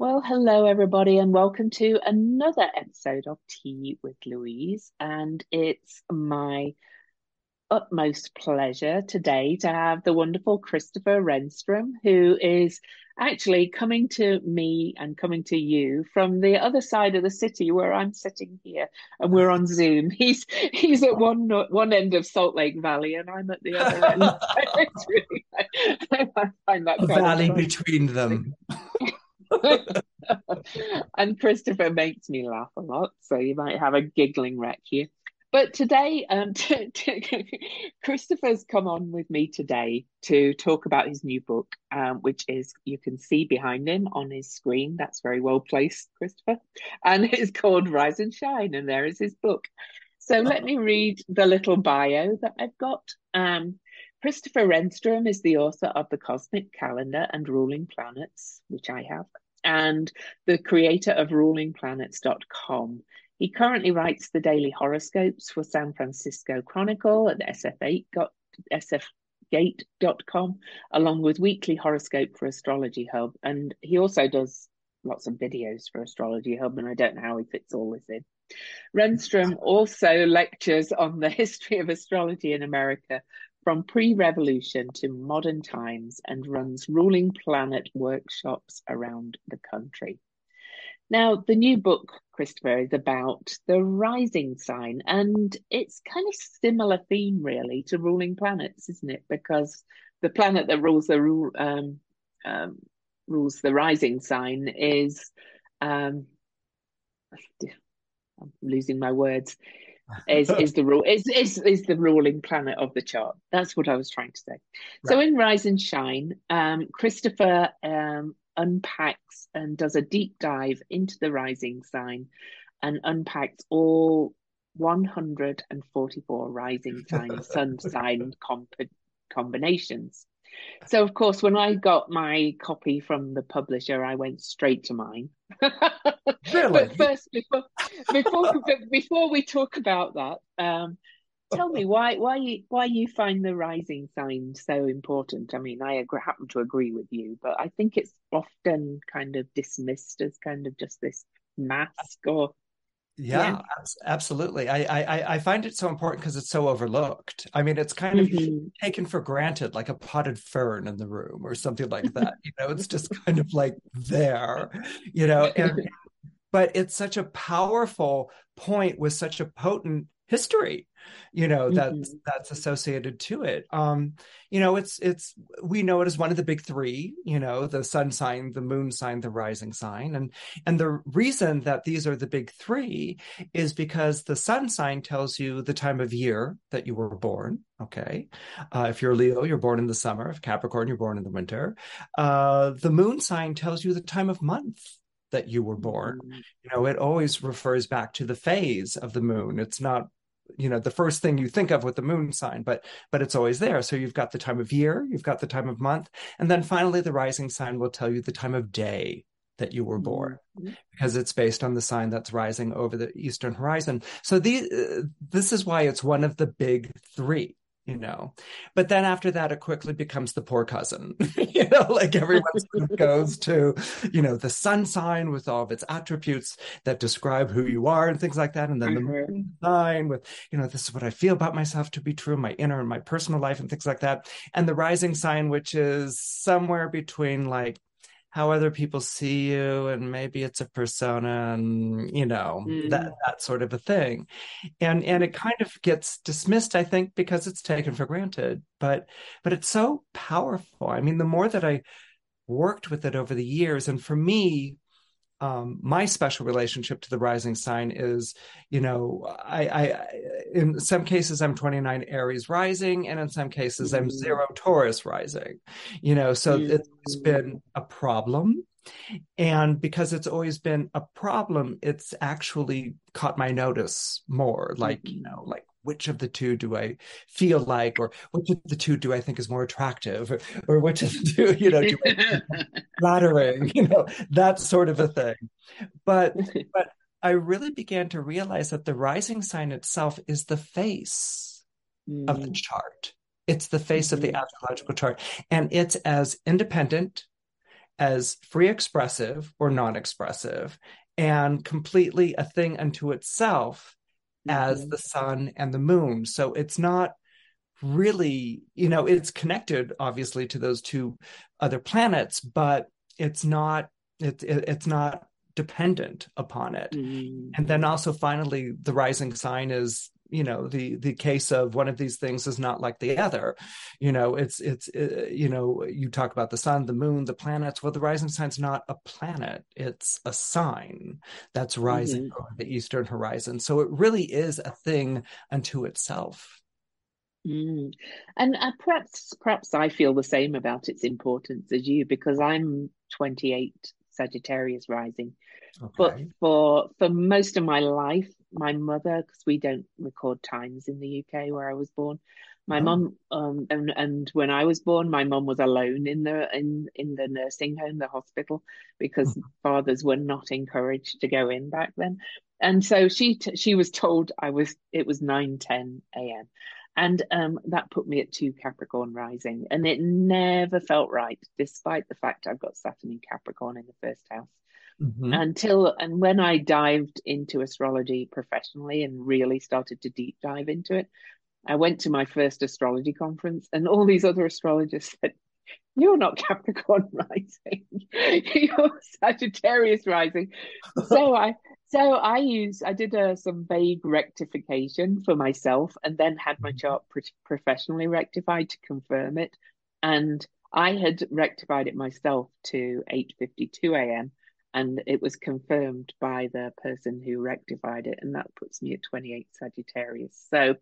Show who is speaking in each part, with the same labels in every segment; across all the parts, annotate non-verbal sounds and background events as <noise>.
Speaker 1: Well, hello, everybody, and welcome to another episode of Tea with Louise. And it's my utmost pleasure today to have the wonderful Christopher Renstrom, who is actually coming to me and coming to you from the other side of the city where I'm sitting here and we're on Zoom. <laughs> He's he's at one one end of Salt Lake Valley and I'm at the other end. really, <laughs> <laughs>
Speaker 2: I find that a valley between them. <laughs>
Speaker 1: and Christopher makes me laugh a lot, so you might have a giggling wreck here. But today, um, <laughs> t- t- Christopher's come on with me today to talk about his new book, um, which is you can see behind him on his screen. That's very well placed, Christopher, and <laughs> it's called Rise and Shine, and there is his book. So let me read the little bio that I've got. Um, Christopher Renstrom is the author of The Cosmic Calendar and Ruling Planets, which I have, and the creator of rulingplanets.com. He currently writes the daily horoscopes for San Francisco Chronicle at SFGate, sfgate.com, along with weekly horoscope for Astrology Hub. And he also does lots of videos for Astrology Hub, and I don't know how he fits all this in. Renstrom also lectures on the <laughs> history of astrology in America from pre revolution to modern times and runs ruling planet workshops around the country. Now, the new book, Christopher, is about the rising sign, and it's kind of similar theme, really, to ruling planets, isn't it? Because the planet that rules the um, um, rules the rising sign is um, I'm losing my words. Is <laughs> is the rule is, is is the ruling planet of the chart? That's what I was trying to say. Right. So in Rise and Shine, um, Christopher um, unpacks and does a deep dive into the rising sign, and unpacks all 144 rising sign sun sign comp- combinations. So, of course, when I got my copy from the publisher, I went straight to mine. <laughs>
Speaker 2: really?
Speaker 1: but first, before before before we talk about that, um, tell me why why you why you find the rising sign so important. I mean, I agree, happen to agree with you, but I think it's often kind of dismissed as kind of just this mask or
Speaker 2: yeah, yeah. absolutely. I, I I find it so important because it's so overlooked. I mean, it's kind of mm-hmm. taken for granted, like a potted fern in the room or something like that. you know, it's just kind of like there, you know. And <laughs> but it's such a powerful point with such a potent history you know that's mm-hmm. that's associated to it um you know it's it's we know it as one of the big three you know the sun sign the moon sign the rising sign and and the reason that these are the big three is because the sun sign tells you the time of year that you were born okay uh, if you're leo you're born in the summer if capricorn you're born in the winter uh the moon sign tells you the time of month that you were born. Mm-hmm. You know, it always refers back to the phase of the moon. It's not you know the first thing you think of with the moon sign but but it's always there. So you've got the time of year you've got the time of month and then finally the rising sign will tell you the time of day that you were born mm-hmm. because it's based on the sign that's rising over the eastern horizon. So the, uh, this is why it's one of the big 3 you know. But then after that, it quickly becomes the poor cousin, <laughs> you know, like everyone goes to, you know, the sun sign with all of its attributes that describe who you are and things like that. And then the mm-hmm. moon sign with, you know, this is what I feel about myself to be true, my inner and my personal life and things like that. And the rising sign, which is somewhere between like how other people see you and maybe it's a persona and you know mm. that that sort of a thing and and it kind of gets dismissed i think because it's taken for granted but but it's so powerful i mean the more that i worked with it over the years and for me um, my special relationship to the rising sign is, you know, I, I, in some cases I'm 29 Aries rising, and in some cases I'm mm-hmm. zero Taurus rising, you know, so mm-hmm. it's been a problem. And because it's always been a problem, it's actually caught my notice more, like, you know, like which of the two do I feel like, or which of the two do I think is more attractive, or, or which of the two, you know, <laughs> flattering, you know, that sort of a thing. But <laughs> but I really began to realize that the rising sign itself is the face mm. of the mm. chart. It's the face mm-hmm. of the mm-hmm. astrological chart, and it's as independent as free expressive or non expressive and completely a thing unto itself mm-hmm. as the sun and the moon. So it's not really, you know, it's connected obviously to those two other planets, but it's not it's it it's not dependent upon it. Mm-hmm. And then also finally the rising sign is you know the the case of one of these things is not like the other you know it's it's uh, you know you talk about the sun the moon the planets well the rising sign's not a planet it's a sign that's rising mm-hmm. on the eastern horizon so it really is a thing unto itself
Speaker 1: mm. and uh, perhaps perhaps i feel the same about its importance as you because i'm 28 sagittarius rising okay. but for for most of my life my mother because we don't record times in the UK where I was born. My oh. mum, um, and and when I was born, my mum was alone in the in in the nursing home, the hospital, because oh. fathers were not encouraged to go in back then. And so she t- she was told I was it was nine ten a.m. And um, that put me at two Capricorn rising, and it never felt right, despite the fact I've got Saturn in Capricorn in the first house mm-hmm. until and when I dived into astrology professionally and really started to deep dive into it, I went to my first astrology conference, and all these other astrologers <laughs> said, "You're not Capricorn <laughs> rising, <laughs> you're Sagittarius rising." so I so I used I did uh, some vague rectification for myself, and then had my mm-hmm. chart pre- professionally rectified to confirm it, and I had rectified it myself to 8:52 a.m and it was confirmed by the person who rectified it and that puts me at 28 sagittarius so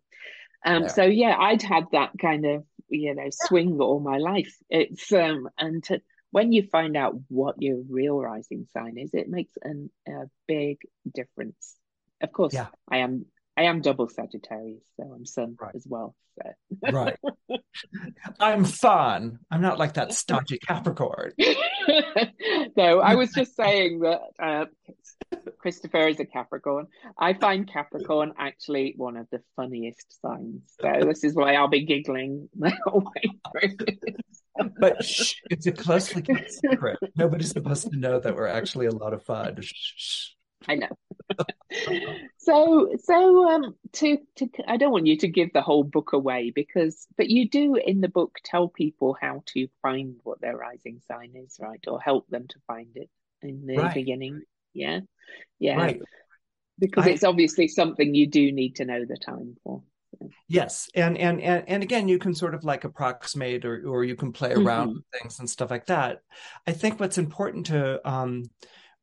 Speaker 1: um yeah. so yeah i'd had that kind of you know swing all my life it's um and to, when you find out what your real rising sign is it makes an, a big difference of course yeah. i am I am double Sagittarius, so I'm Sun right. as well. So.
Speaker 2: right. <laughs> I'm fun. I'm not like that stodgy Capricorn. <laughs>
Speaker 1: no, I was just saying that uh, Christopher is a Capricorn. I find Capricorn actually one of the funniest signs. So this is why I'll be giggling <laughs> the whole way
Speaker 2: through. But shh, it's a closely kept secret. Nobody's supposed to know that we're actually a lot of fun. Shh.
Speaker 1: I know. so so um to to I don't want you to give the whole book away because but you do in the book tell people how to find what their rising sign is, right? Or help them to find it in the right. beginning. Yeah. Yeah. Right. Because I, it's obviously something you do need to know the time for.
Speaker 2: Yes, and, and and and again, you can sort of like approximate, or or you can play around mm-hmm. with things and stuff like that. I think what's important to um,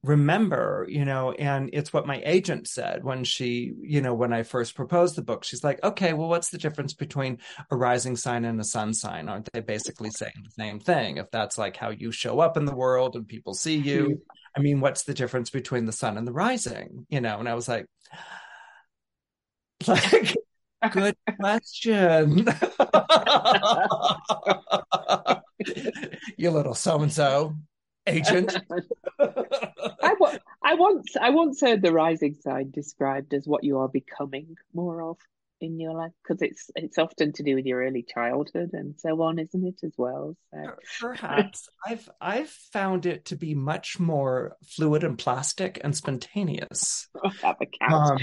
Speaker 2: remember, you know, and it's what my agent said when she, you know, when I first proposed the book. She's like, okay, well, what's the difference between a rising sign and a sun sign? Aren't they basically saying the same thing? If that's like how you show up in the world and people see you, mm-hmm. I mean, what's the difference between the sun and the rising? You know, and I was like, <laughs> like, good question. <laughs> you little so and so agent. <laughs>
Speaker 1: I, I once I once heard the rising sign described as what you are becoming more of in your life because it's it's often to do with your early childhood and so on isn't it as well? So.
Speaker 2: perhaps i've i've found it to be much more fluid and plastic and spontaneous. <laughs>
Speaker 1: I have a cat um,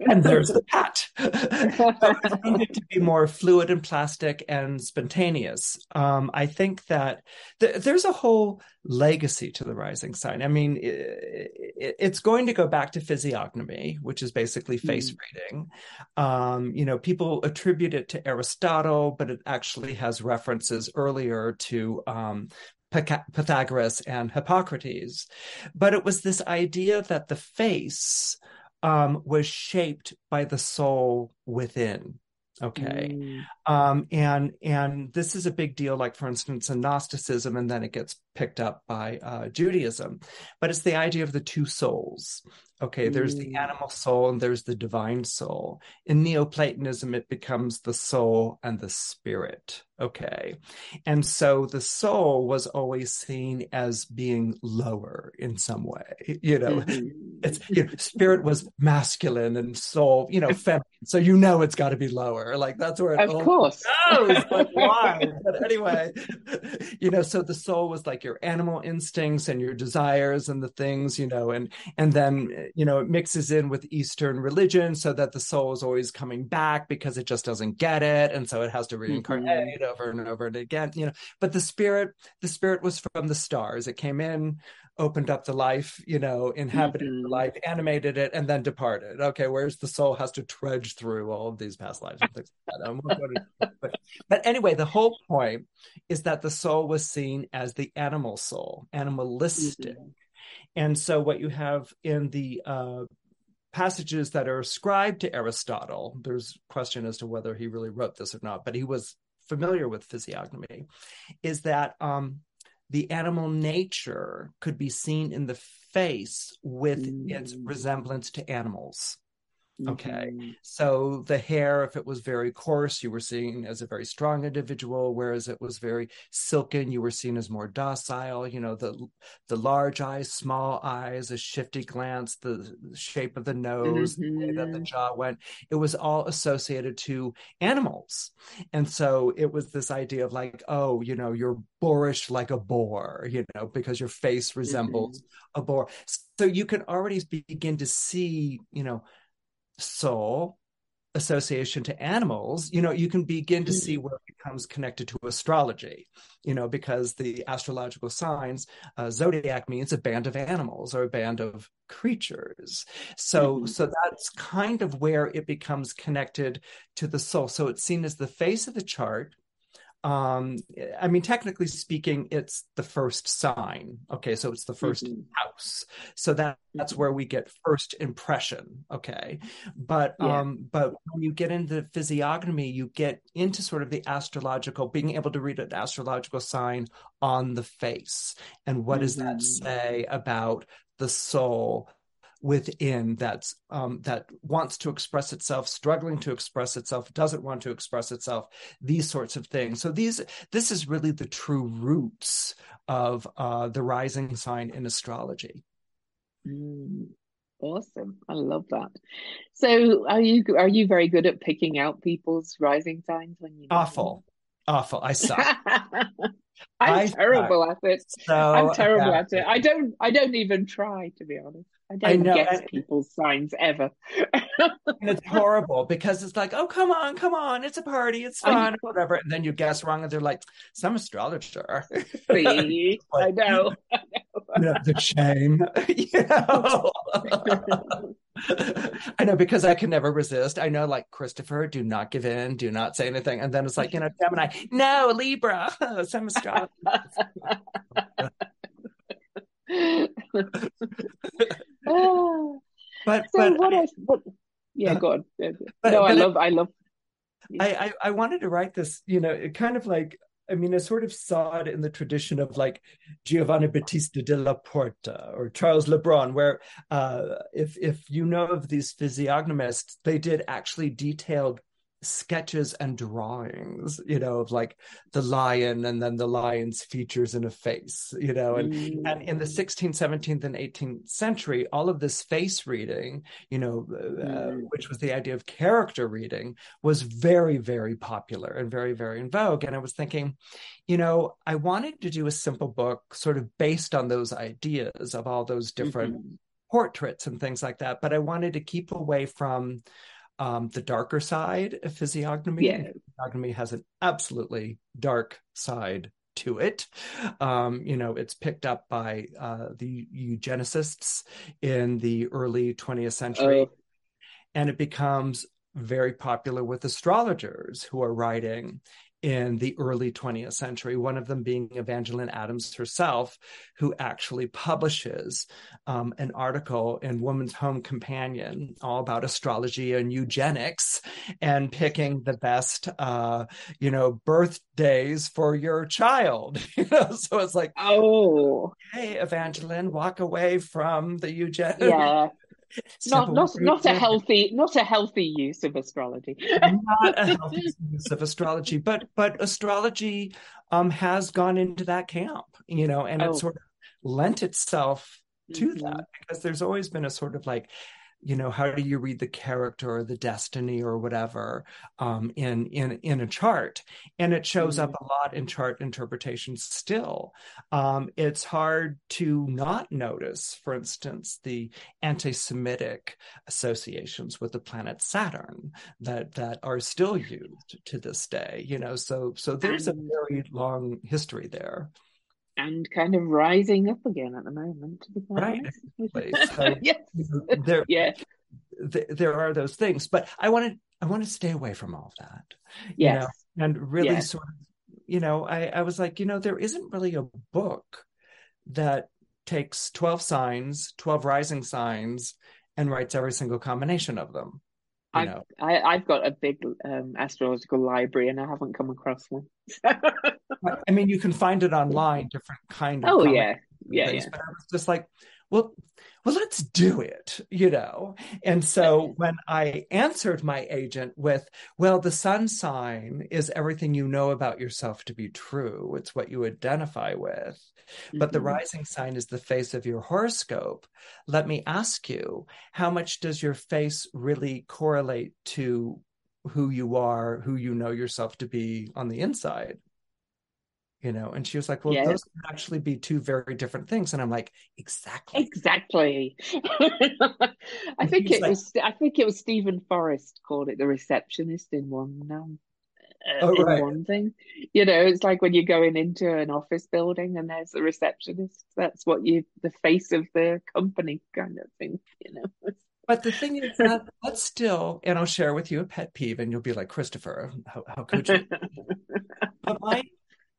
Speaker 1: <laughs>
Speaker 2: and there's the cat <laughs> i found it to be more fluid and plastic and spontaneous. Um, i think that th- there's a whole legacy to the rising sign i mean it, it, it's going to go back to physiognomy which is basically face mm. reading um, you know, people attribute it to Aristotle, but it actually has references earlier to um, Pythagoras and Hippocrates. But it was this idea that the face um, was shaped by the soul within okay. Mm. um, and and this is a big deal like for instance in gnosticism and then it gets picked up by uh, judaism. But it's the idea of the two souls okay there's the mm. animal soul and there's the divine soul in neoplatonism it becomes the soul and the spirit okay and so the soul was always seen as being lower in some way you know mm-hmm. it's you know, spirit was masculine and soul, you know, <laughs> feminine. So you know it's got to be lower. Like that's where it
Speaker 1: of course <laughs>
Speaker 2: goes. Like why? <laughs> but anyway, you know, so the soul was like your animal instincts and your desires and the things, you know, and and then you know it mixes in with Eastern religion so that the soul is always coming back because it just doesn't get it, and so it has to reincarnate mm-hmm. over and over and again, you know. But the spirit, the spirit was from the stars. It came in opened up the life, you know, inhabited mm-hmm. the life, animated it, and then departed. Okay, whereas the soul has to trudge through all of these past lives and things like that. but, but anyway, the whole point is that the soul was seen as the animal soul, animalistic. Mm-hmm. And so what you have in the uh, passages that are ascribed to Aristotle, there's question as to whether he really wrote this or not, but he was familiar with physiognomy, is that um, the animal nature could be seen in the face with mm. its resemblance to animals. Okay. Mm-hmm. So the hair, if it was very coarse, you were seen as a very strong individual, whereas it was very silken, you were seen as more docile. You know, the the large eyes, small eyes, a shifty glance, the shape of the nose, mm-hmm. the way that the mm-hmm. jaw went. It was all associated to animals. And so it was this idea of like, oh, you know, you're boorish like a boar, you know, because your face resembles mm-hmm. a boar. So you can already begin to see, you know, soul association to animals, you know, you can begin to see mm. where it becomes connected to astrology, you know, because the astrological signs, uh, zodiac means a band of animals or a band of creatures. So, mm-hmm. so that's kind of where it becomes connected to the soul. So it's seen as the face of the chart, um i mean technically speaking it's the first sign okay so it's the 1st mm-hmm. house so that that's where we get first impression okay but yeah. um but when you get into physiognomy you get into sort of the astrological being able to read an astrological sign on the face and what mm-hmm. does that mm-hmm. say about the soul within that's um, that wants to express itself, struggling to express itself, doesn't want to express itself, these sorts of things. So these this is really the true roots of uh, the rising sign in astrology.
Speaker 1: Mm, awesome, I love that. So are you are you very good at picking out people's rising signs when you
Speaker 2: awful, awful? I suck. <laughs>
Speaker 1: I'm I terrible suck. at it. So I'm terrible at it. I don't. I don't even try, to be honest. I don't I know, guess people's signs ever.
Speaker 2: and it's horrible because it's like, oh, come on, come on, it's a party, it's fun, whatever. And then you guess wrong, and they're like, some astrologer.
Speaker 1: See, <laughs> like, I know. <laughs>
Speaker 2: You know, the shame. you know. I know because I can never resist. I know, like Christopher, do not give in, do not say anything, and then it's like, you know, Gemini, no, Libra, <laughs> some astrologer. <laughs>
Speaker 1: but so but what I, what, yeah, uh, go on. But, no, I love, I, I love.
Speaker 2: I, I I wanted to write this, you know, it kind of like I mean, I sort of saw it in the tradition of like Giovanni Battista della Porta or Charles Lebrun, where uh, if if you know of these physiognomists, they did actually detailed sketches and drawings, you know, of like the lion and then the lion's features in a face, you know, and mm. and in the 16th, 17th, and 18th century, all of this face reading, you know, uh, mm. which was the idea of character reading, was very, very popular and very, very in vogue. And I was thinking, you know, I wanted to do a simple book sort of based on those ideas of all those different mm-hmm. portraits and things like that, but I wanted to keep away from um, the darker side of physiognomy. Yeah. Physiognomy has an absolutely dark side to it. Um, you know, it's picked up by uh, the eugenicists in the early 20th century, uh, and it becomes very popular with astrologers who are writing in the early 20th century, one of them being Evangeline Adams herself, who actually publishes um, an article in Woman's Home Companion all about astrology and eugenics and picking the best, uh, you know, birthdays for your child. <laughs> you know, so it's like,
Speaker 1: oh,
Speaker 2: hey, Evangeline, walk away from the eugenics.
Speaker 1: Yeah not not not a healthy not a healthy use of astrology
Speaker 2: not a <laughs> healthy use of astrology but but astrology um has gone into that camp you know and oh. it sort of lent itself to mm-hmm. that because there's always been a sort of like you know how do you read the character or the destiny or whatever um, in in in a chart? And it shows mm-hmm. up a lot in chart interpretation still. Um, it's hard to not notice for instance the anti-semitic associations with the planet saturn that that are still used to this day you know? So so there's a very long history there
Speaker 1: and kind of rising up again at the moment.
Speaker 2: Right. <laughs> <laughs> So, yes. there, yeah. Th- there are those things, but I want to I want to stay away from all of that.
Speaker 1: Yes.
Speaker 2: know, and really yes. sort of, you know, I, I was like, you know, there isn't really a book that takes 12 signs, 12 rising signs, and writes every single combination of them.
Speaker 1: I, know. I, I've got a big um, astrological library and I haven't come across one. <laughs>
Speaker 2: I mean, you can find it online, different kind of.
Speaker 1: Oh yeah, yeah, yeah.
Speaker 2: But I was just like, well, well, let's do it, you know. And so when I answered my agent with, well, the sun sign is everything you know about yourself to be true. It's what you identify with. Mm-hmm. But the mm-hmm. rising sign is the face of your horoscope. Let me ask you, how much does your face really correlate to who you are, who you know yourself to be on the inside? You know? And she was like well yes. those can actually be two very different things. And i'm like exactly.
Speaker 1: Exactly. <laughs> I think it like, was i think it was steven forrest called it the receptionist in one um, uh, oh, in right. one thing. You know it's like when you're going into an office building and there's a receptionist that's what you the face of the company kind of thing you know?
Speaker 2: But the thing is that <laughs> that's still and i'll share with you a pet peeve and you'll be like christopher how, how could you? <laughs> But my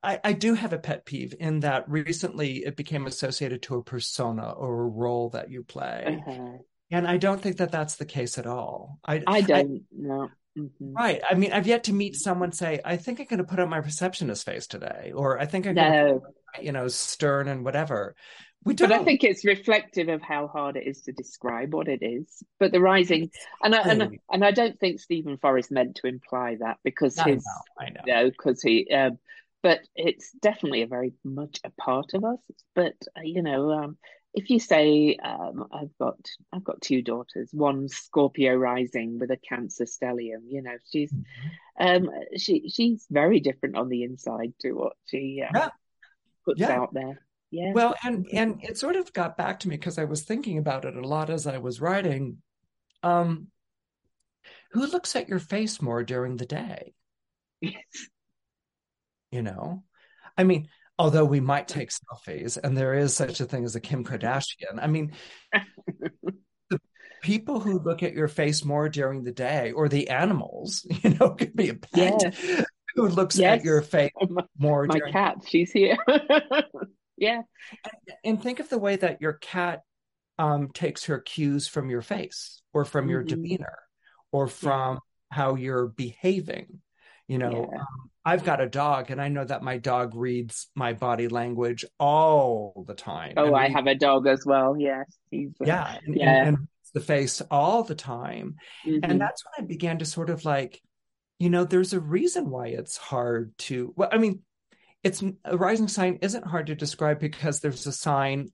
Speaker 2: I, I, do have a pet peeve in that recently it became associated to a persona or a role that you play. Uh-huh. And I don't think that that's the case at all. I,
Speaker 1: I don't know. Mm-hmm.
Speaker 2: Right. I mean, I've yet to meet someone say, I think I'm going to put on my receptionist face today, or I think I'm no. going to, you know, stern and whatever.
Speaker 1: We don't. But I think it's reflective of how hard it is to describe what it is. But the rising, and I, and, and I don't think Steven Forrest meant to imply that because
Speaker 2: I his, I know,
Speaker 1: because he, um, but it's definitely a very much a part of us. But uh, you know, um, if you say um, I've got I've got two daughters, one Scorpio rising with a Cancer stellium. You know, she's mm-hmm. um, she she's very different on the inside to what she uh, yeah. puts yeah. out there. Yeah.
Speaker 2: Well, and and it sort of got back to me because I was thinking about it a lot as I was writing. Um, who looks at your face more during the day?
Speaker 1: Yes
Speaker 2: you know i mean although we might take selfies and there is such a thing as a kim kardashian i mean <laughs> the people who look at your face more during the day or the animals <laughs> you know could be a pet yeah. who looks yes. at your face <laughs> more
Speaker 1: my during... cat she's here yeah
Speaker 2: and, and, think of the way that your cat um, takes her cues from your face or from mm-hmm. your demeanor or from yeah. how you're behaving you know yeah. um, i've got a dog and i know that my dog reads my body language all the time
Speaker 1: oh i have a dog as well yes
Speaker 2: He's, uh, yeah and, yeah and, and the face all the time mm-hmm. and that's when i began to sort of like you know there's a reason why it's hard to well i mean it's a rising sign isn't hard to describe because there's a sign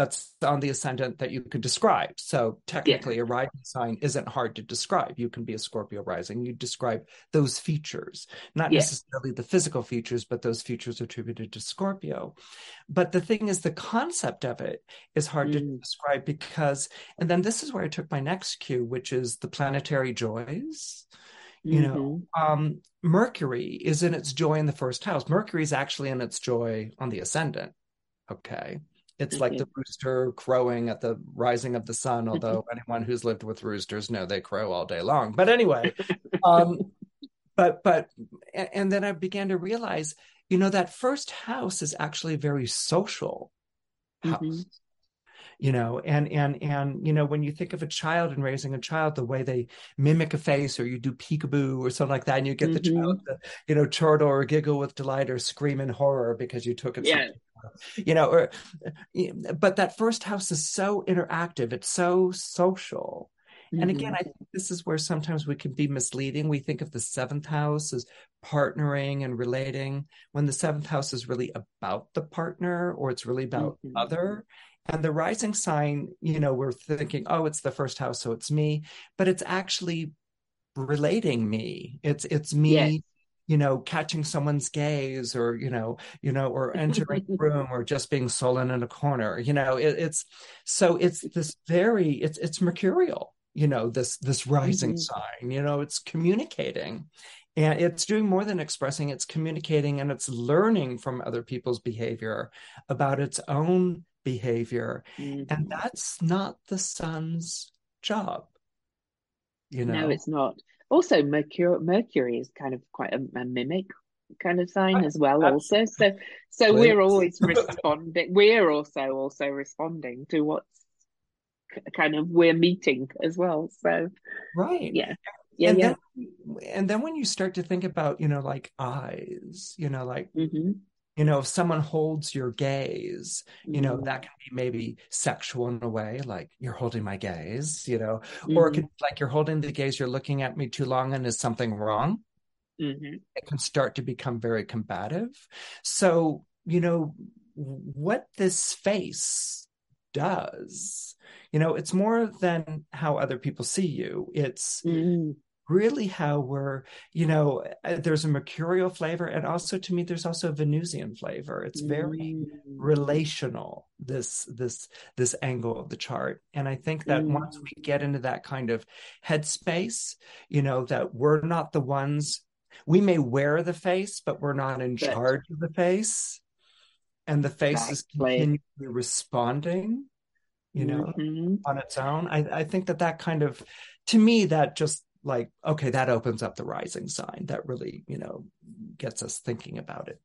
Speaker 2: that's on the ascendant that you could describe. So technically, yeah. a rising sign isn't hard to describe. You can be a Scorpio rising. You describe those features, not yeah. necessarily the physical features, but those features attributed to Scorpio. But the thing is, the concept of it is hard mm. to describe because, and then this is where I took my next cue, which is the planetary joys. You mm-hmm. know, um, Mercury is in its joy in the first house. Mercury is actually in its joy on the ascendant. Okay. It's like the rooster crowing at the rising of the sun, although anyone who's lived with roosters know they crow all day long. But anyway, <laughs> um, but but and then I began to realize, you know, that first house is actually a very social house. Mm-hmm. You know, and and and you know, when you think of a child and raising a child, the way they mimic a face, or you do peekaboo or something like that, and you get mm-hmm. the child to, you know, chortle or giggle with delight or scream in horror because you took it
Speaker 1: yeah
Speaker 2: you know or but that first house is so interactive it's so social mm-hmm. and again i think this is where sometimes we can be misleading we think of the seventh house as partnering and relating when the seventh house is really about the partner or it's really about mm-hmm. other And the rising sign, you know, we're thinking, oh, it's the first house, so it's me, but it's actually relating me. It's it's me yes you know catching someone's gaze or you know you know or entering a <laughs> room or just being sullen in a corner you know it, it's so it's this very it's it's mercurial you know this this rising mm-hmm. sign you know it's communicating and it's doing more than expressing it's communicating and it's learning from other people's behavior about its own behavior mm-hmm. and that's not the sun's job
Speaker 1: you know? no it's not. Also mercury mercury is kind of quite a, a mimic kind of sign as well also so so we're always <laughs> responding we're also also responding to what's kind of we're meeting as well so
Speaker 2: right.
Speaker 1: yeah. Yeah
Speaker 2: and
Speaker 1: yeah.
Speaker 2: then, and then when you start to think about you know like eyes you know like
Speaker 1: mm-hmm
Speaker 2: you know if someone holds your gaze you know mm. that can be maybe sexual in a way like you're holding my gaze you know mm-hmm. or it can mm-hmm. like you're holding the gaze you're looking at me too long and is something wrong
Speaker 1: mm-hmm.
Speaker 2: it can start to become very combative so you know what this face does you know it's more than how other people see you it's
Speaker 1: mm-hmm
Speaker 2: really how we're you know uh, there's a mercurial flavor and also to me there's also a venusian flavor it's very mm. relational this this this angle of the chart and i think that mm. once we get into that kind of headspace you know that we're not the ones we may wear the face but we're not in charge of the face and the face exactly. is continually responding you know
Speaker 1: mm-hmm.
Speaker 2: on its own I, I think that that kind of to me that just like okay that opens up the rising sign that really you know gets us thinking about it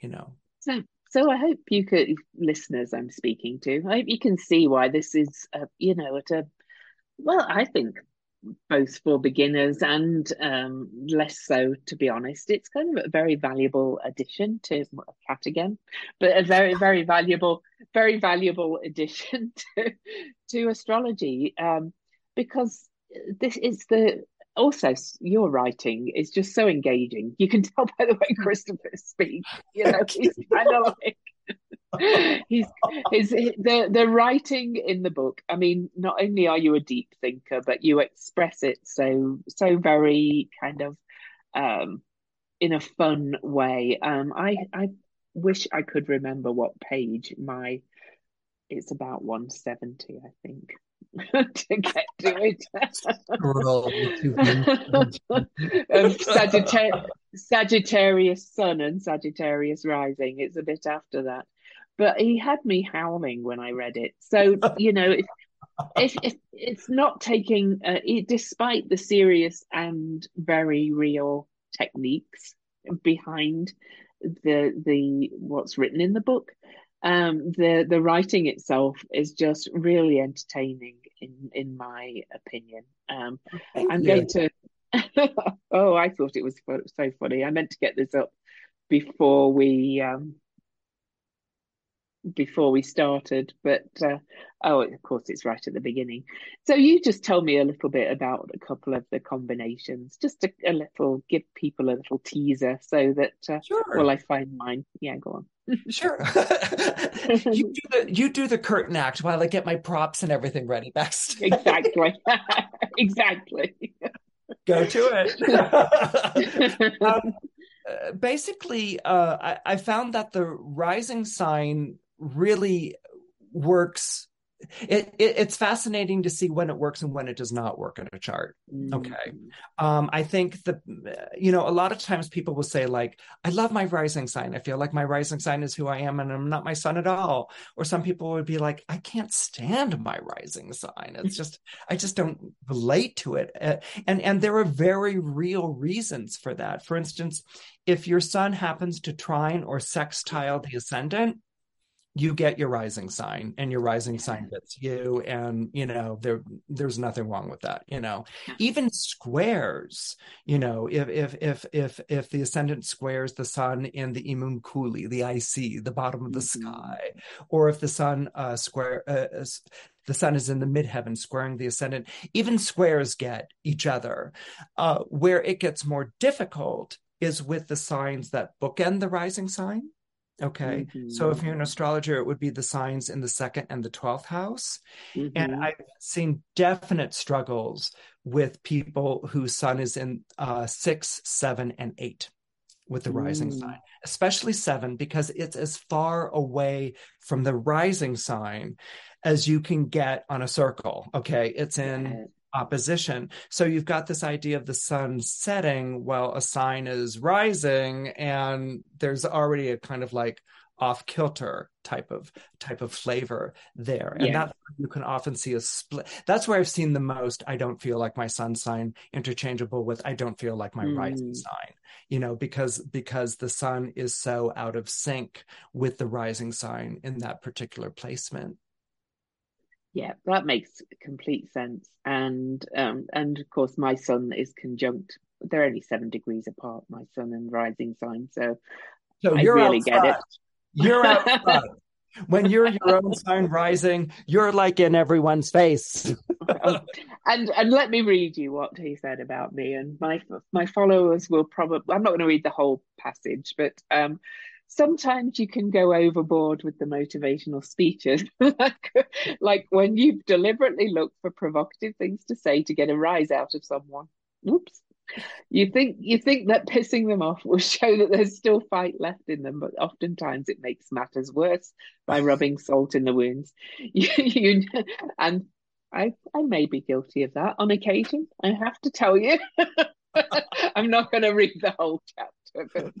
Speaker 2: you know.
Speaker 1: So so i hope you could listeners i'm speaking to i hope you can see why this is a, you know at a well i think both for beginners and um, less so to be honest. It's kind of a very valuable addition to a cat again but a very very <laughs> valuable very valuable addition <laughs> to to astrology um, because this is the also your writing is just so engaging. You can <laughs> tell by the way Christopher speaks. You know, he's kind of like he's his the the writing in the book. I mean, not only are you a deep thinker, but you express it so so very kind of um in a fun way. Um, I I wish I could remember what page my it's about 170 i think <laughs> to get to it. <laughs> um, Sagittarius, Sagittarius Sun and Sagittarius Rising. It's a bit after that, but he had me howling when I read it. So <laughs> you know, if if, if it's not taking, uh, it, despite the serious and very real techniques behind the the what's written in the book um, the the writing itself is just really entertaining in in my opinion. Um, I'm you. going to. <laughs> oh, I thought it was so funny. I meant to get this up before we um, before we started, but uh, oh, of course, it's right at the beginning. So you just tell me a little bit about a couple of the combinations, just a, a little, give people a little teaser so that uh,
Speaker 2: sure.
Speaker 1: well, I find mine. Yeah, go on.
Speaker 2: Sure. <laughs> <laughs> you do the you do the curtain act while I get my props and everything ready best.
Speaker 1: exactly. <laughs> exactly.
Speaker 2: Go to it. um, uh, basically, uh, I, I found that the rising sign really works it, it, it's fascinating to see when it works and when it does not work in a chart. Okay. Um, i think the you know a lot of times people will say like i love my rising sign. I feel like my rising sign is who i am and i'm not my sun at all. Or some people would be like i can't stand my rising sign. It's just i just don't relate to it. Uh, and and there are very real reasons for that. For instance if your sun happens to trine or sextile the ascendant you get your rising sign and your rising sign gets you and you know there there's nothing wrong with that you know. Even squares you know if if if if if the ascendant squares the sun in the Imum Coeli the ic the bottom of the mm-hmm. sky or if the sun uh square uh, the sun is in the midheaven squaring the ascendant even squares get each other. Uh where it gets more difficult is with the signs that bookend the rising sign Okay. Mm-hmm. So if you're an astrologer, it would be the signs in the second and the 12th house. Mm-hmm. And I've seen definite struggles with people whose sun is in uh, six, seven, and eight with the rising mm. sign, especially seven, because it's as far away from the rising sign as you can get on a circle. Okay. It's in opposition. So you've got this idea of the sun setting while a sign is rising, and there's already a kind of like off kilter type of type of flavor there and yeah. that you can often see a split that's where i've seen the most i don't feel like my sun sign interchangeable with i don't feel like my mm. rising sign you know because because the sun is so out of sync with the rising sign in that particular placement
Speaker 1: yeah, that makes complete sense. And um, and of course, my sun is conjunct. They're only seven degrees apart, my sun and rising sign. So,
Speaker 2: so I really outside. get it. You're outside. when you're your own sign rising, you're like in everyone's face. <laughs>
Speaker 1: and and let me read you what he said about me. And my my followers will probably. I'm not going to read the whole passage, but um, sometimes you can go overboard with the motivational speeches. <laughs> Like, like when you've deliberately looked for provocative things to say to get a rise out of someone. Oops. You think you think that pissing them off will <laughs> show that there's still fight left in them but oftentimes it makes matters worse by <laughs> rubbing salt in the wounds. You, you and I, I may be guilty of that. On occasion. I have to tell you. I'm not going to read the whole chapter but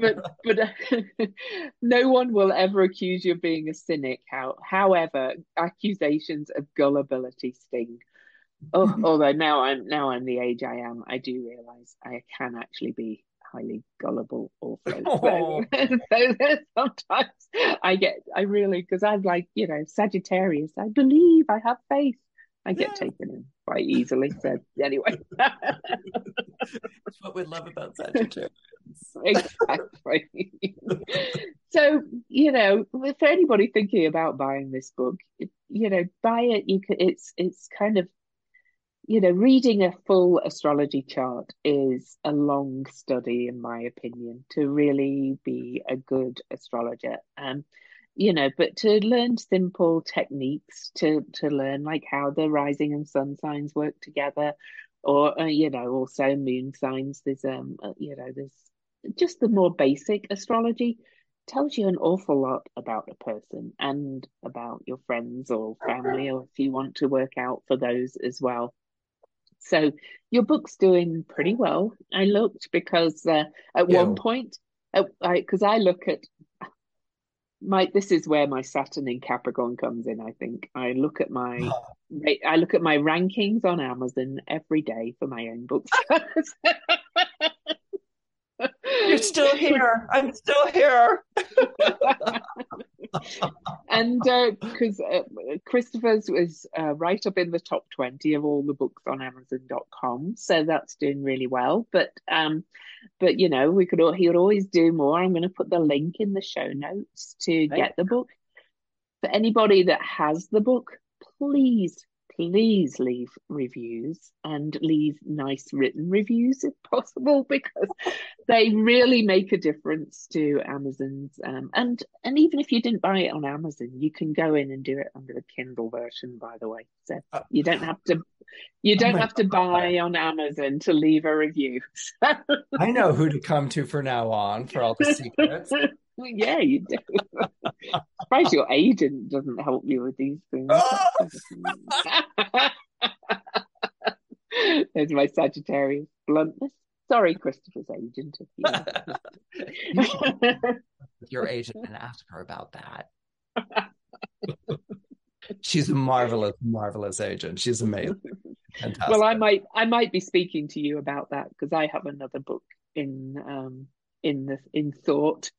Speaker 1: but, but <laughs> uh, no one will ever accuse you of being a cynic. How, however, accusations of gullibility sting. Oh, <laughs> although now I'm now I'm the age I am, I do realise I can actually be highly gullible also. Oh. <laughs> So, so sometimes I get I really because I'm like you know Sagittarius. I believe I have faith. I get yeah. taken in quite easily. So anyway, <laughs> that's
Speaker 2: what we love about Sagittarius. <laughs>
Speaker 1: exactly. so you know, for anybody thinking about buying this book, you know, buy it. You could. It's it's kind of you know, reading a full astrology chart is a long study, in my opinion, to really be a good astrologer. Um, you know but to learn simple techniques to to learn like how the rising and sun signs work together or uh, you know also moon signs there's um uh, you know there's just the more basic astrology tells you an awful lot about a person and about your friends or family or if you want to work out for those as well so your book's doing pretty well i looked because uh, at yeah. one point because I, I look at my this is where my Saturn in Capricorn comes in. I think I look at my <laughs> I look at my rankings on Amazon every day for my own books. <laughs>
Speaker 2: You're still here. I'm still here. <laughs>
Speaker 1: and because uh, uh, Christopher's was uh, right up in the top 20 of all the books on Amazon.com. So that's doing really well. But, um, but you know, we could, he would always do more. I'm going to put the link in the show notes to get the book. For anybody that has the book, please please leave reviews and leave nice written reviews if possible <laughs> because they really make a difference to Amazon's um, and and even if you didn't buy it on Amazon you can go in and do it under the Kindle version by the way. So uh, you don't have to you don't oh have to buy on Amazon to leave a review <laughs>
Speaker 2: I know who to come to for now on for all the secrets <laughs>
Speaker 1: yeah, you do. <laughs> Surprised your agent doesn't help you with these things. <laughs> There's my Sagittarius bluntness. Sorry, Christopher's agent.
Speaker 2: you <laughs> your agent and ask her about that. She's a marvelous, marvelous agent. She's amazing. Fantastic.
Speaker 1: Well, I might, I might be speaking to you about that because I have another book in, um, in the in thought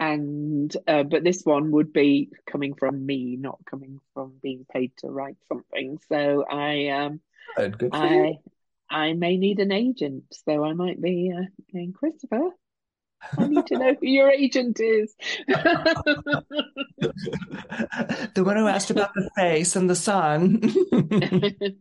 Speaker 1: and uh, but this one would be coming from me not coming from being paid to write something so i um Good i you. i may need an agent so i might be uh, going christopher I need to know who your agent is. <laughs>
Speaker 2: the one who asked about the face and the sun. <laughs> <laughs>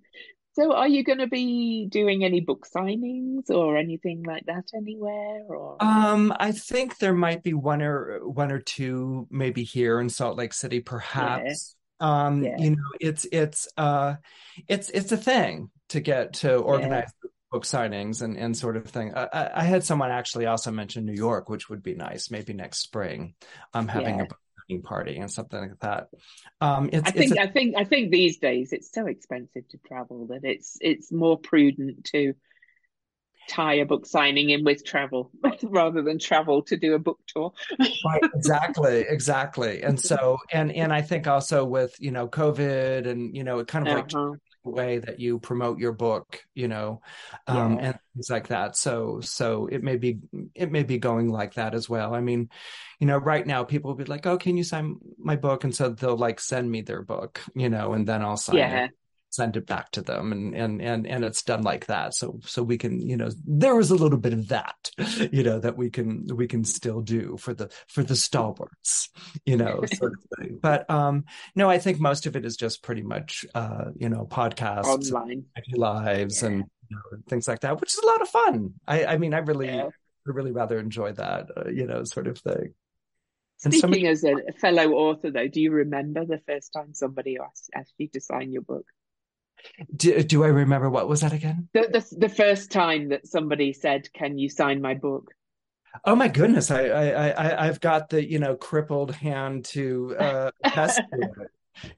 Speaker 1: So, are you going to be doing any book signings or anything like that anywhere? Or
Speaker 2: um, I think there might be one or one or two, maybe here in Salt Lake City, perhaps. Yeah. Um, yeah. you know, it's it's uh, it's it's a thing to get to organize yeah. book signings and and sort of thing. I, I, had someone actually also mention New York, which would be nice, maybe next spring. I'm having a book party and something like that. Um,
Speaker 1: I think a... I think I think these days it's so expensive to travel that it's it's more prudent to tie a book signing in with travel <laughs> rather than travel to do a book tour.
Speaker 2: right, <laughs> exactly, exactly. And so and and I think also with you know COVID and you know it kind of like uh-huh way that you promote your book you know um, yeah. and things like that so so it may be it may be going like that as well i mean you know right now people will be like oh can you sign my book and so they'll like send me their book you know and then i'll sign yeah. it send it back to them and and and and it's done like that so so we can you know there is a little bit of that <laughs> you know that we can we can still do for the for the stalwarts you know <laughs> sort of thing but um no i think most of it is just pretty much uh you know podcasts
Speaker 1: online
Speaker 2: lives yeah. and you know, things like that which is a lot of fun i i mean i really yeah. really rather enjoy that uh, you know sort of thing
Speaker 1: Speaking somebody... as a fellow author, though, do you remember the first time somebody asked, asked you to sign your book?
Speaker 2: Do, do I remember what was that again?
Speaker 1: The, the, the first time that somebody said, "Can you sign my book?"
Speaker 2: Oh my goodness! I I, I I've got the you know crippled hand to uh, test <laughs>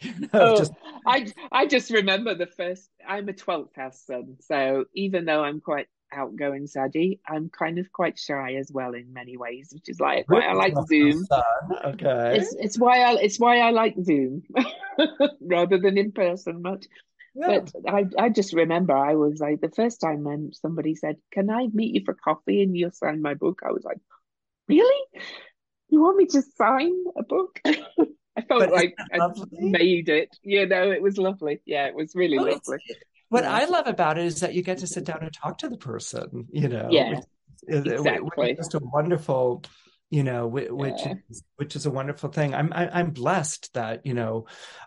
Speaker 1: you know, oh, just... I I just remember the first. I'm a twelfth house sun, so even though I'm quite outgoing Sadie, I'm kind of quite shy as well in many ways, which is like why I like Zoom.
Speaker 2: Okay,
Speaker 1: it's it's why I it's why I like Zoom <laughs> rather than in person much. Yeah. But I, I just remember I was like the first time when somebody said, "Can I meet you for coffee and you'll sign my book?" I was like, "Really? You want me to sign a book?" <laughs> I felt but like I made it. You know, it was lovely. Yeah, it was really well, lovely.
Speaker 2: What yeah. I love about it is that you get to sit down and talk to the person. You know,
Speaker 1: yeah, is, exactly.
Speaker 2: Which is just a wonderful you know which yeah. is which is a wonderful thing i'm I, am i am blessed that you know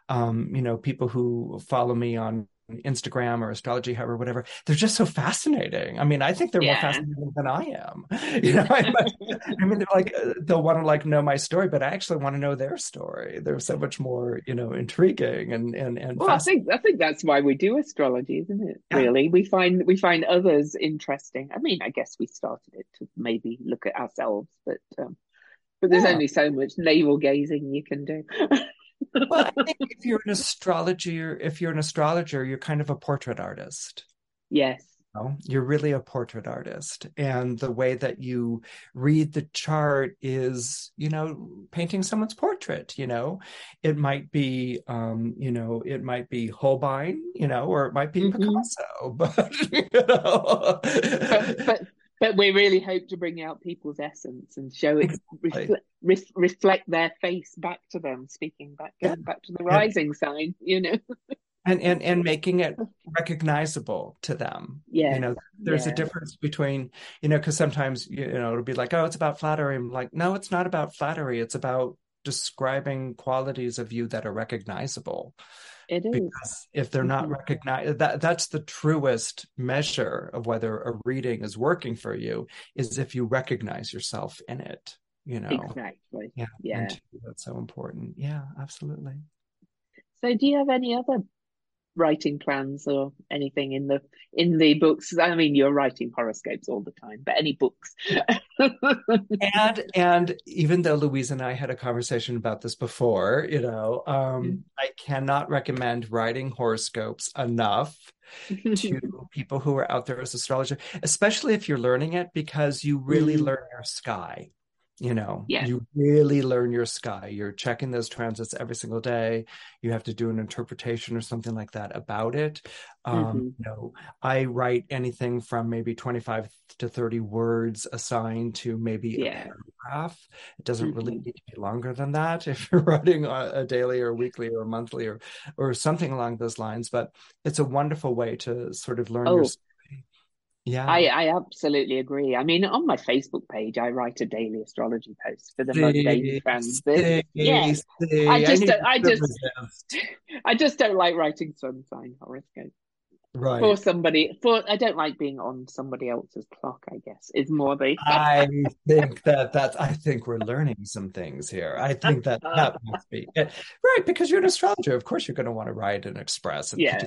Speaker 2: um you know people who follow me on Instagram or Astrology Hub or whatever, they're just so fascinating. I mean, I think they're yeah. more fascinating than I am. <laughs> You know, I, I mean, they're like uh, they'll want to like know my story, but I actually want to know their story. They're so much more, you know, intriguing and and and.
Speaker 1: Well, I think I think that's why we do astrology, isn't it? Yeah. Really, we find we find others interesting. I mean, I guess we started it to maybe look at ourselves, but um, but there's yeah. only so much navel gazing you can do. <laughs>
Speaker 2: well, I think if you're an astrologer, if you're an astrologer, you're kind of a portrait artist.
Speaker 1: Yes.
Speaker 2: You know? You're really a portrait artist. And the way that you read the chart is, you know, painting someone's portrait, you know. It might be um, you know, it might be Holbein, you know, or it might be mm-hmm. Picasso, <laughs> but you know.
Speaker 1: but, but but we really hope to bring out people's essence and show it exactly. reflect, reflect their face back to them speaking back yeah. back to the rising yeah. sign you know
Speaker 2: and and and <laughs> making it recognizable to them
Speaker 1: yeah
Speaker 2: you know there's yeah. a difference between you know because sometimes you know it'll be like oh it's about flattery i'm like no it's not about flattery it's about describing qualities of you that are recognizable
Speaker 1: it is
Speaker 2: because if they're not mm-hmm. recognized, that that's the truest measure of whether a reading is working for you is if you recognize yourself in it. You know,
Speaker 1: exactly.
Speaker 2: Yeah, yeah. That's so important. Yeah, absolutely.
Speaker 1: So, do you have any other writing plans or anything in the in the books i mean you're writing horoscopes all the time but any books <laughs>
Speaker 2: and and even though louise and i had a conversation about this before you know um mm-hmm. i cannot recommend writing horoscopes enough <laughs> to people who are out there as astrologer especially if you're learning it because you really mm-hmm. learn your sky you know
Speaker 1: yeah.
Speaker 2: you really learn your sky you're checking those transits every single day you have to do an interpretation or something like that about it um mm-hmm. you know i write anything from maybe 25 to 30 words assigned to maybe yeah. a paragraph it doesn't mm-hmm. really need to be longer than that <laughs> if you're writing a, a daily or weekly or monthly or or something along those lines but it's a wonderful way to sort of learn oh. your yeah.
Speaker 1: I, I absolutely agree. I mean, on my Facebook page, I write a daily astrology post for the mundane fans. Yes, I just, I, don't, I just, <laughs> I just don't like writing sun sign horoscopes.
Speaker 2: right
Speaker 1: for somebody for I don't like being on somebody else's clock, I guess, is more the <laughs>
Speaker 2: I think that that's I think we're learning some things here. I think that that must be it. right because you're an astrologer. Of course, you're going to want to write and express and
Speaker 1: yeah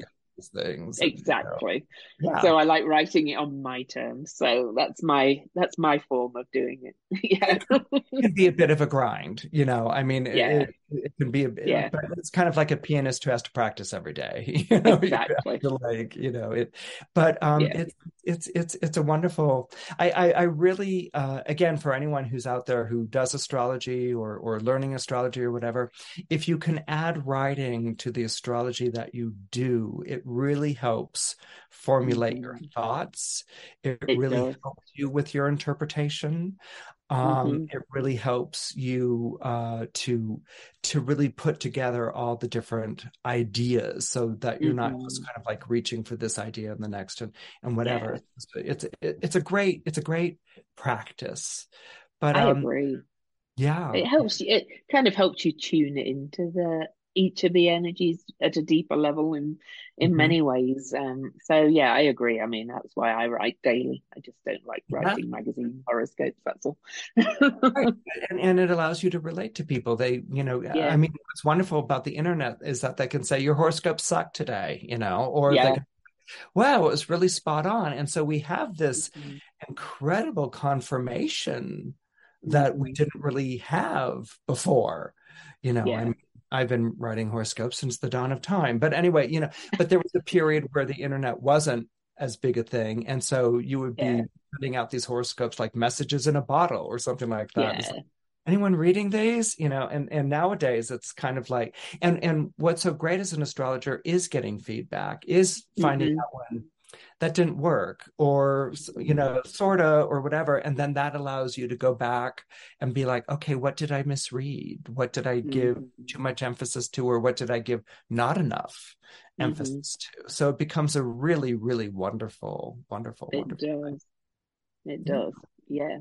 Speaker 2: things
Speaker 1: exactly
Speaker 2: you know. yeah.
Speaker 1: so i like writing it on my terms so that's my that's my form of doing it <laughs> yeah
Speaker 2: it can be a bit of a grind you know i mean
Speaker 1: yeah.
Speaker 2: it, it can be a bit
Speaker 1: yeah.
Speaker 2: but it's kind of like a pianist who has to practice every day <laughs> you know
Speaker 1: exactly
Speaker 2: you like you know it but um
Speaker 1: yeah.
Speaker 2: it's it's it's it's a wonderful i i, I really uh again for anyone who's out there who does astrology or or learning astrology or whatever if you can add writing to the astrology that you do it really helps formulate mm-hmm. your thoughts. It, it really does. helps you with your interpretation. Um, mm-hmm. It really helps you uh, to to really put together all the different ideas, so that you're mm-hmm. not just kind of like reaching for this idea and the next and and whatever. Yeah. It's it's it's a great it's a great practice. But
Speaker 1: I
Speaker 2: um,
Speaker 1: agree.
Speaker 2: Yeah,
Speaker 1: it helps you. It kind of helps you tune it into the each of the energies at a deeper level in in mm-hmm. many ways. Um, so yeah, I agree. I mean, that's why I write daily. I just don't like writing yeah. magazine horoscopes. That's all.
Speaker 2: right. <laughs> and, and it allows you to relate to people. They, you know, yeah. I mean, what's wonderful about the internet is that they can say your horoscope sucked today, you know, or yeah. they can wow, it was really spot on. And so we have this mm-hmm. incredible confirmation that we mm-hmm. didn't really have before. You know, yeah. I mean, I've been writing horoscopes since the dawn of time. But anyway, you know, <laughs> but there was a period where the internet wasn't as big a thing. And so you would be yeah. putting out these horoscopes like messages in a bottle or something like that.
Speaker 1: Yeah.
Speaker 2: Like, anyone reading these? You know, and and nowadays it's kind of like and and what's so great as an astrologer is getting feedback, is finding mm-hmm. out when that didn't work or you know sorta or whatever and then that allows you to go back and be like okay what did i misread? What did i give mm-hmm. too much emphasis to or what did i give not enough mm-hmm. emphasis to? So it becomes a really really wonderful wonderful
Speaker 1: it
Speaker 2: wonderful
Speaker 1: does. It does. Yeah.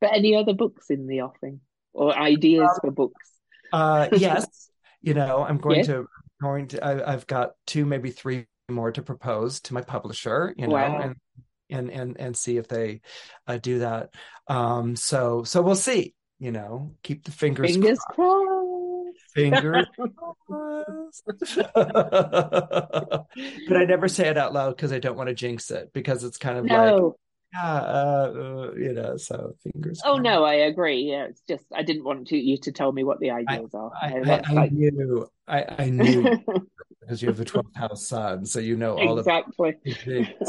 Speaker 1: But any other books in the offing? Or ideas um, for books?
Speaker 2: uh yes. You know i'm <laughs> going yes. to going to I, i've got two maybe three more to propose to my publisher, you know, wow. and and and and see if they uh, do that. Um, so so we'll see. You know, keep the fingers
Speaker 1: fingers
Speaker 2: crossed.
Speaker 1: crossed.
Speaker 2: Fingers <laughs> crossed. <laughs> but I never say it out loud because I don't want to jinx it because it's kind of no. like yeah, uh, uh, you know, so fingers.
Speaker 1: Oh crossed. no, I agree. Yeah, it's just I didn't want to, you to tell me what the ideas
Speaker 2: I,
Speaker 1: are.
Speaker 2: I, I, I knew, I, I knew <laughs> because you have a 12th house sun, so you know all of
Speaker 1: exactly. <laughs>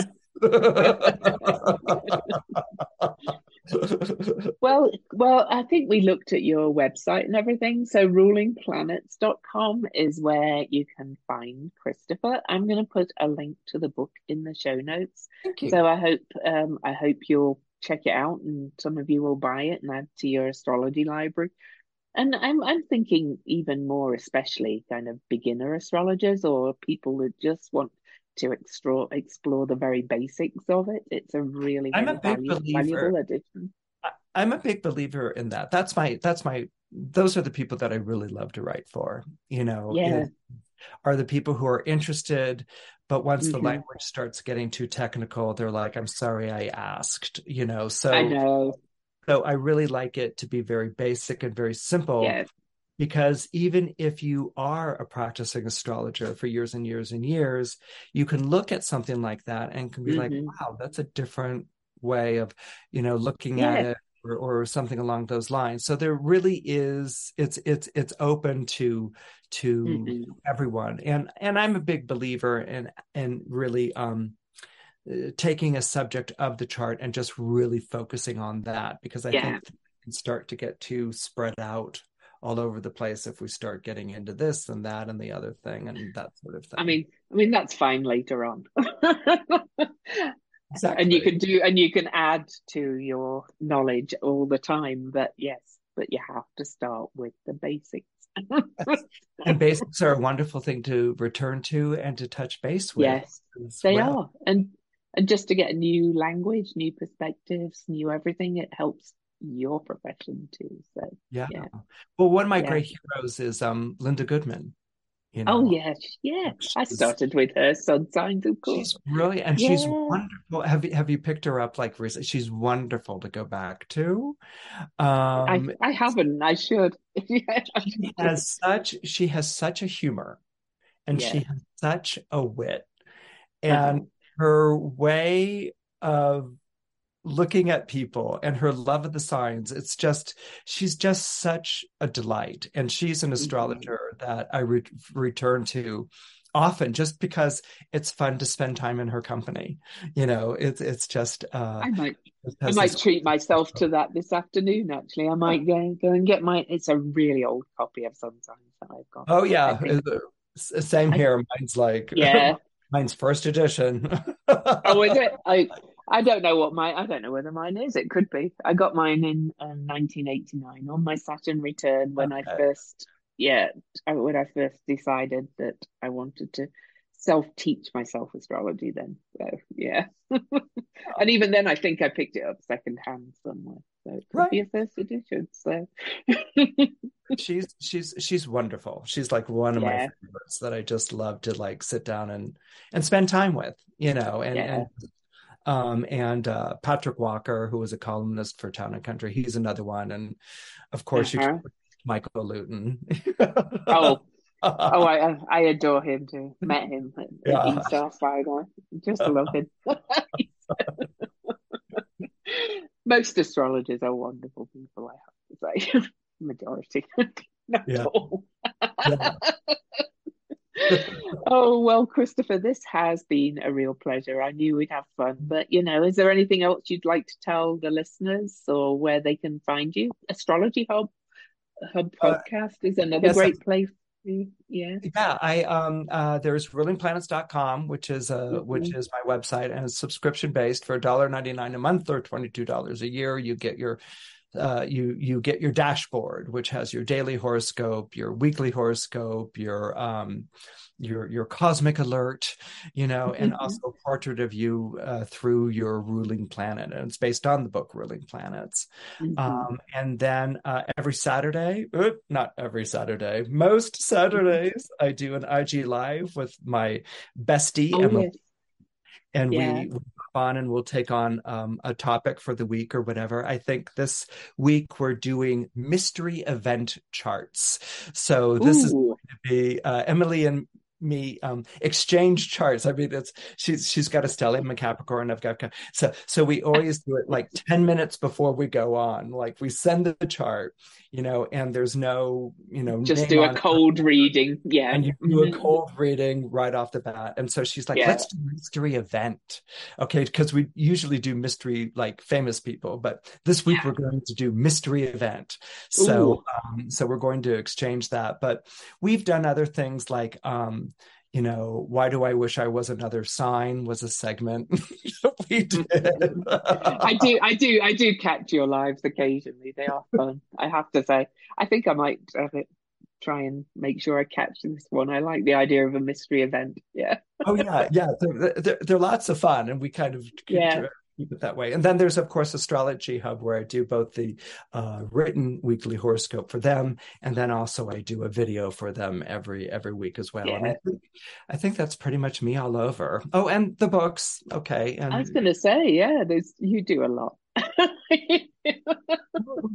Speaker 1: <laughs> well, well, I think we looked at your website and everything. So rulingplanets.com is where you can find Christopher. I'm going to put a link to the book in the show notes.
Speaker 2: Thank you.
Speaker 1: So I hope um, I hope you'll check it out and some of you will buy it and add to your astrology library. And I'm I'm thinking even more, especially kind of beginner astrologers or people that just want to explore explore the very basics of it. It's a really, I'm a big valuable, valuable addition.
Speaker 2: I'm a big believer in that. That's my that's my those are the people that I really love to write for. You know,
Speaker 1: yeah.
Speaker 2: are the people who are interested, but once mm-hmm. the language starts getting too technical, they're like, "I'm sorry, I asked." You know, so
Speaker 1: I know
Speaker 2: so I really like it to be very basic and very simple.
Speaker 1: Yes.
Speaker 2: Because even if you are a practicing astrologer for years and years and years, you can look at something like that and can be mm-hmm. like, wow, that's a different way of, you know, looking yeah. at it or, or something along those lines. So there really is it's it's it's open to to mm-hmm. everyone. And and I'm a big believer in and really um Uh, taking a subject of the chart and just really focusing on that because I yeah. think can start to get too spread out all over the place if we start getting into this and that and the other thing and that sort of thing.
Speaker 1: I mean, I mean that's fine later on.
Speaker 2: exactly. <laughs>
Speaker 1: And you can do and you can add to your knowledge all the time, but yes, but you have to start with the basics.
Speaker 2: and basics are a wonderful thing to return to and to touch base with.
Speaker 1: Yes, they well. are. And and just to get a new language, new perspectives, new everything, it helps your profession too. So
Speaker 2: yeah. yeah. Well, one of my yeah. great heroes is um Linda Goodman. You
Speaker 1: Oh
Speaker 2: yes,
Speaker 1: yeah, yeah. I started with her sun signs, of course.
Speaker 2: she's really and she's wonderful. Have you have you picked her up like recently? She's wonderful to go back to.
Speaker 1: I
Speaker 2: Um,
Speaker 1: I haven't. I should. <laughs> Yeah.
Speaker 2: she has such she has such a humor and
Speaker 1: Yeah.
Speaker 2: she has such a wit
Speaker 1: Uh-huh.
Speaker 2: Her way of looking at people and her love of the signs it's just she's just such a delight and she's an
Speaker 1: Mhm.
Speaker 2: astrologer that i re- return to often just because it's fun to spend time in her company you know it's it's just uh
Speaker 1: I might I might
Speaker 2: this
Speaker 1: treat myself to that this afternoon, actually. I might go go and get my it's a really old copy of Sun Signs that I've got.
Speaker 2: oh yeah same here mine's like <laughs>
Speaker 1: yeah.
Speaker 2: Mine's first edition <laughs>
Speaker 1: Oh, is it? I I don't know what my I don't know whether mine is. It could be. I got mine in um, 1989 on my Saturn return when I first yeah when I first decided that I wanted to self-teach myself astrology. Then so yeah, <laughs> and even then I think I picked it up secondhand somewhere. So it could be a first edition. So <laughs>
Speaker 2: she's she's she's wonderful she's like one of my favorites that i just love to like sit down and and spend time with you know and
Speaker 1: yeah.
Speaker 2: and um and uh patrick walker who was a columnist for town and country he's another one and of course you
Speaker 1: Uh-huh.
Speaker 2: can michael lutin <laughs>
Speaker 1: Oh, oh, <laughs> I I adore him too. Met him at, at
Speaker 2: yeah
Speaker 1: East Starfire. Just love him. <laughs> Most astrologers are wonderful people, I have to say. <laughs> Majority. Not
Speaker 2: yeah
Speaker 1: all.
Speaker 2: yeah
Speaker 1: Oh, well, Christopher, this has been a real pleasure. I knew we'd have fun, but you know, is there anything else you'd like to tell the listeners or where they can find you? Astrology Hub Hub
Speaker 2: uh,
Speaker 1: podcast is another
Speaker 2: yes
Speaker 1: great place. To- Yeah.
Speaker 2: yeah i um uh there's rulingplanets.com which is uh which
Speaker 1: hmm
Speaker 2: is my website and it's subscription based for $1.99 a month or $22 a year. You get your uh, you you get your dashboard, which has your daily horoscope, your weekly horoscope, your um, your your cosmic alert, you know, and also a portrait of you uh, through your ruling planet, and it's based on the book Ruling Planets.
Speaker 1: hmm
Speaker 2: Um, and then uh, every Saturday, oop, not every Saturday, most Saturdays, <laughs> I do an IG live with my bestie
Speaker 1: Oh, yes.
Speaker 2: and
Speaker 1: Yeah.
Speaker 2: we on and we'll take on um, a topic for the week or whatever. I think this week we're doing mystery event charts. So this is
Speaker 1: Ooh.
Speaker 2: going to be uh, Emily and me um, exchange charts. I mean, it's she's she's got a stellium and Capricorn. I've got so so we always do it like ten minutes before we go on. Like we send the chart, you know, and there's no you know
Speaker 1: Just do a
Speaker 2: on it
Speaker 1: cold reading. Yeah.
Speaker 2: and you do a
Speaker 1: hmm
Speaker 2: cold reading right off the bat. And so she's like,
Speaker 1: Yeah.
Speaker 2: let's do mystery event. Okay. Because we usually do mystery, like famous people, but this week
Speaker 1: Yeah.
Speaker 2: we're going to do mystery event. So, um, so we're going to exchange that. But we've done other things like, um, you know, why do I wish I was another sign was a segment <laughs> we <laughs> did.
Speaker 1: I do, I do, I do catch your lives occasionally. They are fun. I have to say. I think I might it, try and make sure I catch this one. I like the idea of a mystery event. Yeah.
Speaker 2: Oh yeah, yeah. They're, they're, they're lots of fun, and we kind of
Speaker 1: Yeah.
Speaker 2: Keep it that way. And then there's of course Astrology Hub, where I do both the uh, written weekly horoscope for them, and then also I do a video for them every every week as well. And
Speaker 1: Yeah.
Speaker 2: I think I think that's pretty much me all over. Oh, and the books, okay.
Speaker 1: I was gonna say, yeah, there's you do a lot. <laughs>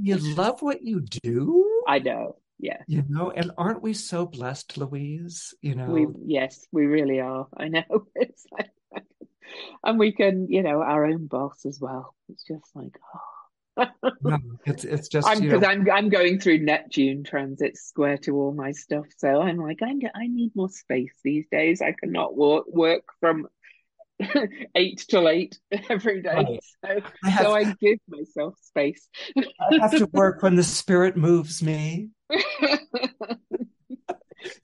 Speaker 2: you love what you do,
Speaker 1: I know. Yeah.
Speaker 2: you know. And aren't we so blessed, Louise? You know.
Speaker 1: We yes, we really are. I know. <laughs> It's like, and we can, you know, our own boss as well. It's just like, oh. <laughs>
Speaker 2: no, it's it's just
Speaker 1: I'm because. I'm I'm going through Neptune transit square to all my stuff, so I'm like I need, I need more space these days. I cannot work work from <laughs> eight till eight <laughs> every day,
Speaker 2: Right.
Speaker 1: so
Speaker 2: I have
Speaker 1: so I give myself space.
Speaker 2: I have to work when the spirit moves me.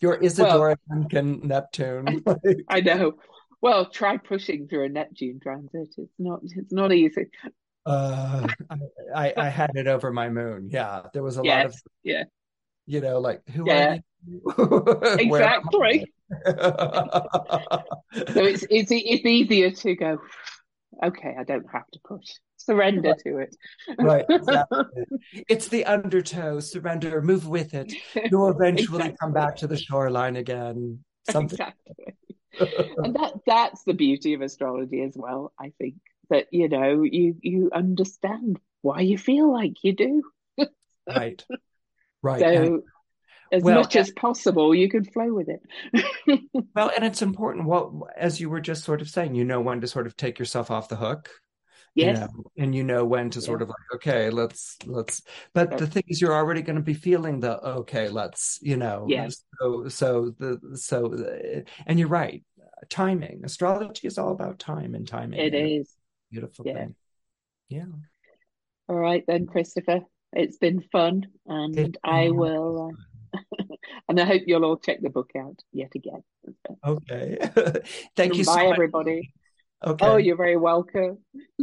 Speaker 2: Your
Speaker 1: Well,
Speaker 2: Isadora Duncan Neptune.
Speaker 1: I know. Well, try pushing through a Neptune transit. It's not it's not easy.
Speaker 2: uh, I, I I had it over my moon. Yeah, there was a lot of
Speaker 1: yeah,
Speaker 2: you know, like who
Speaker 1: yeah,
Speaker 2: are you? <laughs>
Speaker 1: Exactly. <laughs> So it's it's it's easier to go. okay, I don't have to push. Surrender
Speaker 2: right.
Speaker 1: to it.
Speaker 2: right. Exactly. <laughs> it's the undertow. Surrender. Move with it. You'll eventually exactly. come back to the shoreline again. Something.
Speaker 1: Exactly. <laughs> and that that's the beauty of astrology as well. I think that you know you you understand why you feel like you do. <laughs>
Speaker 2: right. Right.
Speaker 1: So. And- as well, much as possible you can flow with it <laughs>
Speaker 2: well and it's important well as you were just sort of saying you know when to sort of take yourself off the hook
Speaker 1: yes.
Speaker 2: you know and you know when to sort yeah. of like okay let's let's but the thing is you're already going to be feeling the okay let's you know
Speaker 1: yes
Speaker 2: so so the so the, and you're right timing astrology is all about time and timing
Speaker 1: It is
Speaker 2: beautiful yeah. thing yeah
Speaker 1: all right then christopher it's been fun and i will uh, <laughs> and I hope you'll all check the book out yet again.
Speaker 2: Okay. <laughs> Thank you
Speaker 1: Bye,
Speaker 2: so
Speaker 1: everybody.
Speaker 2: Okay.
Speaker 1: Oh, you're very welcome. <laughs>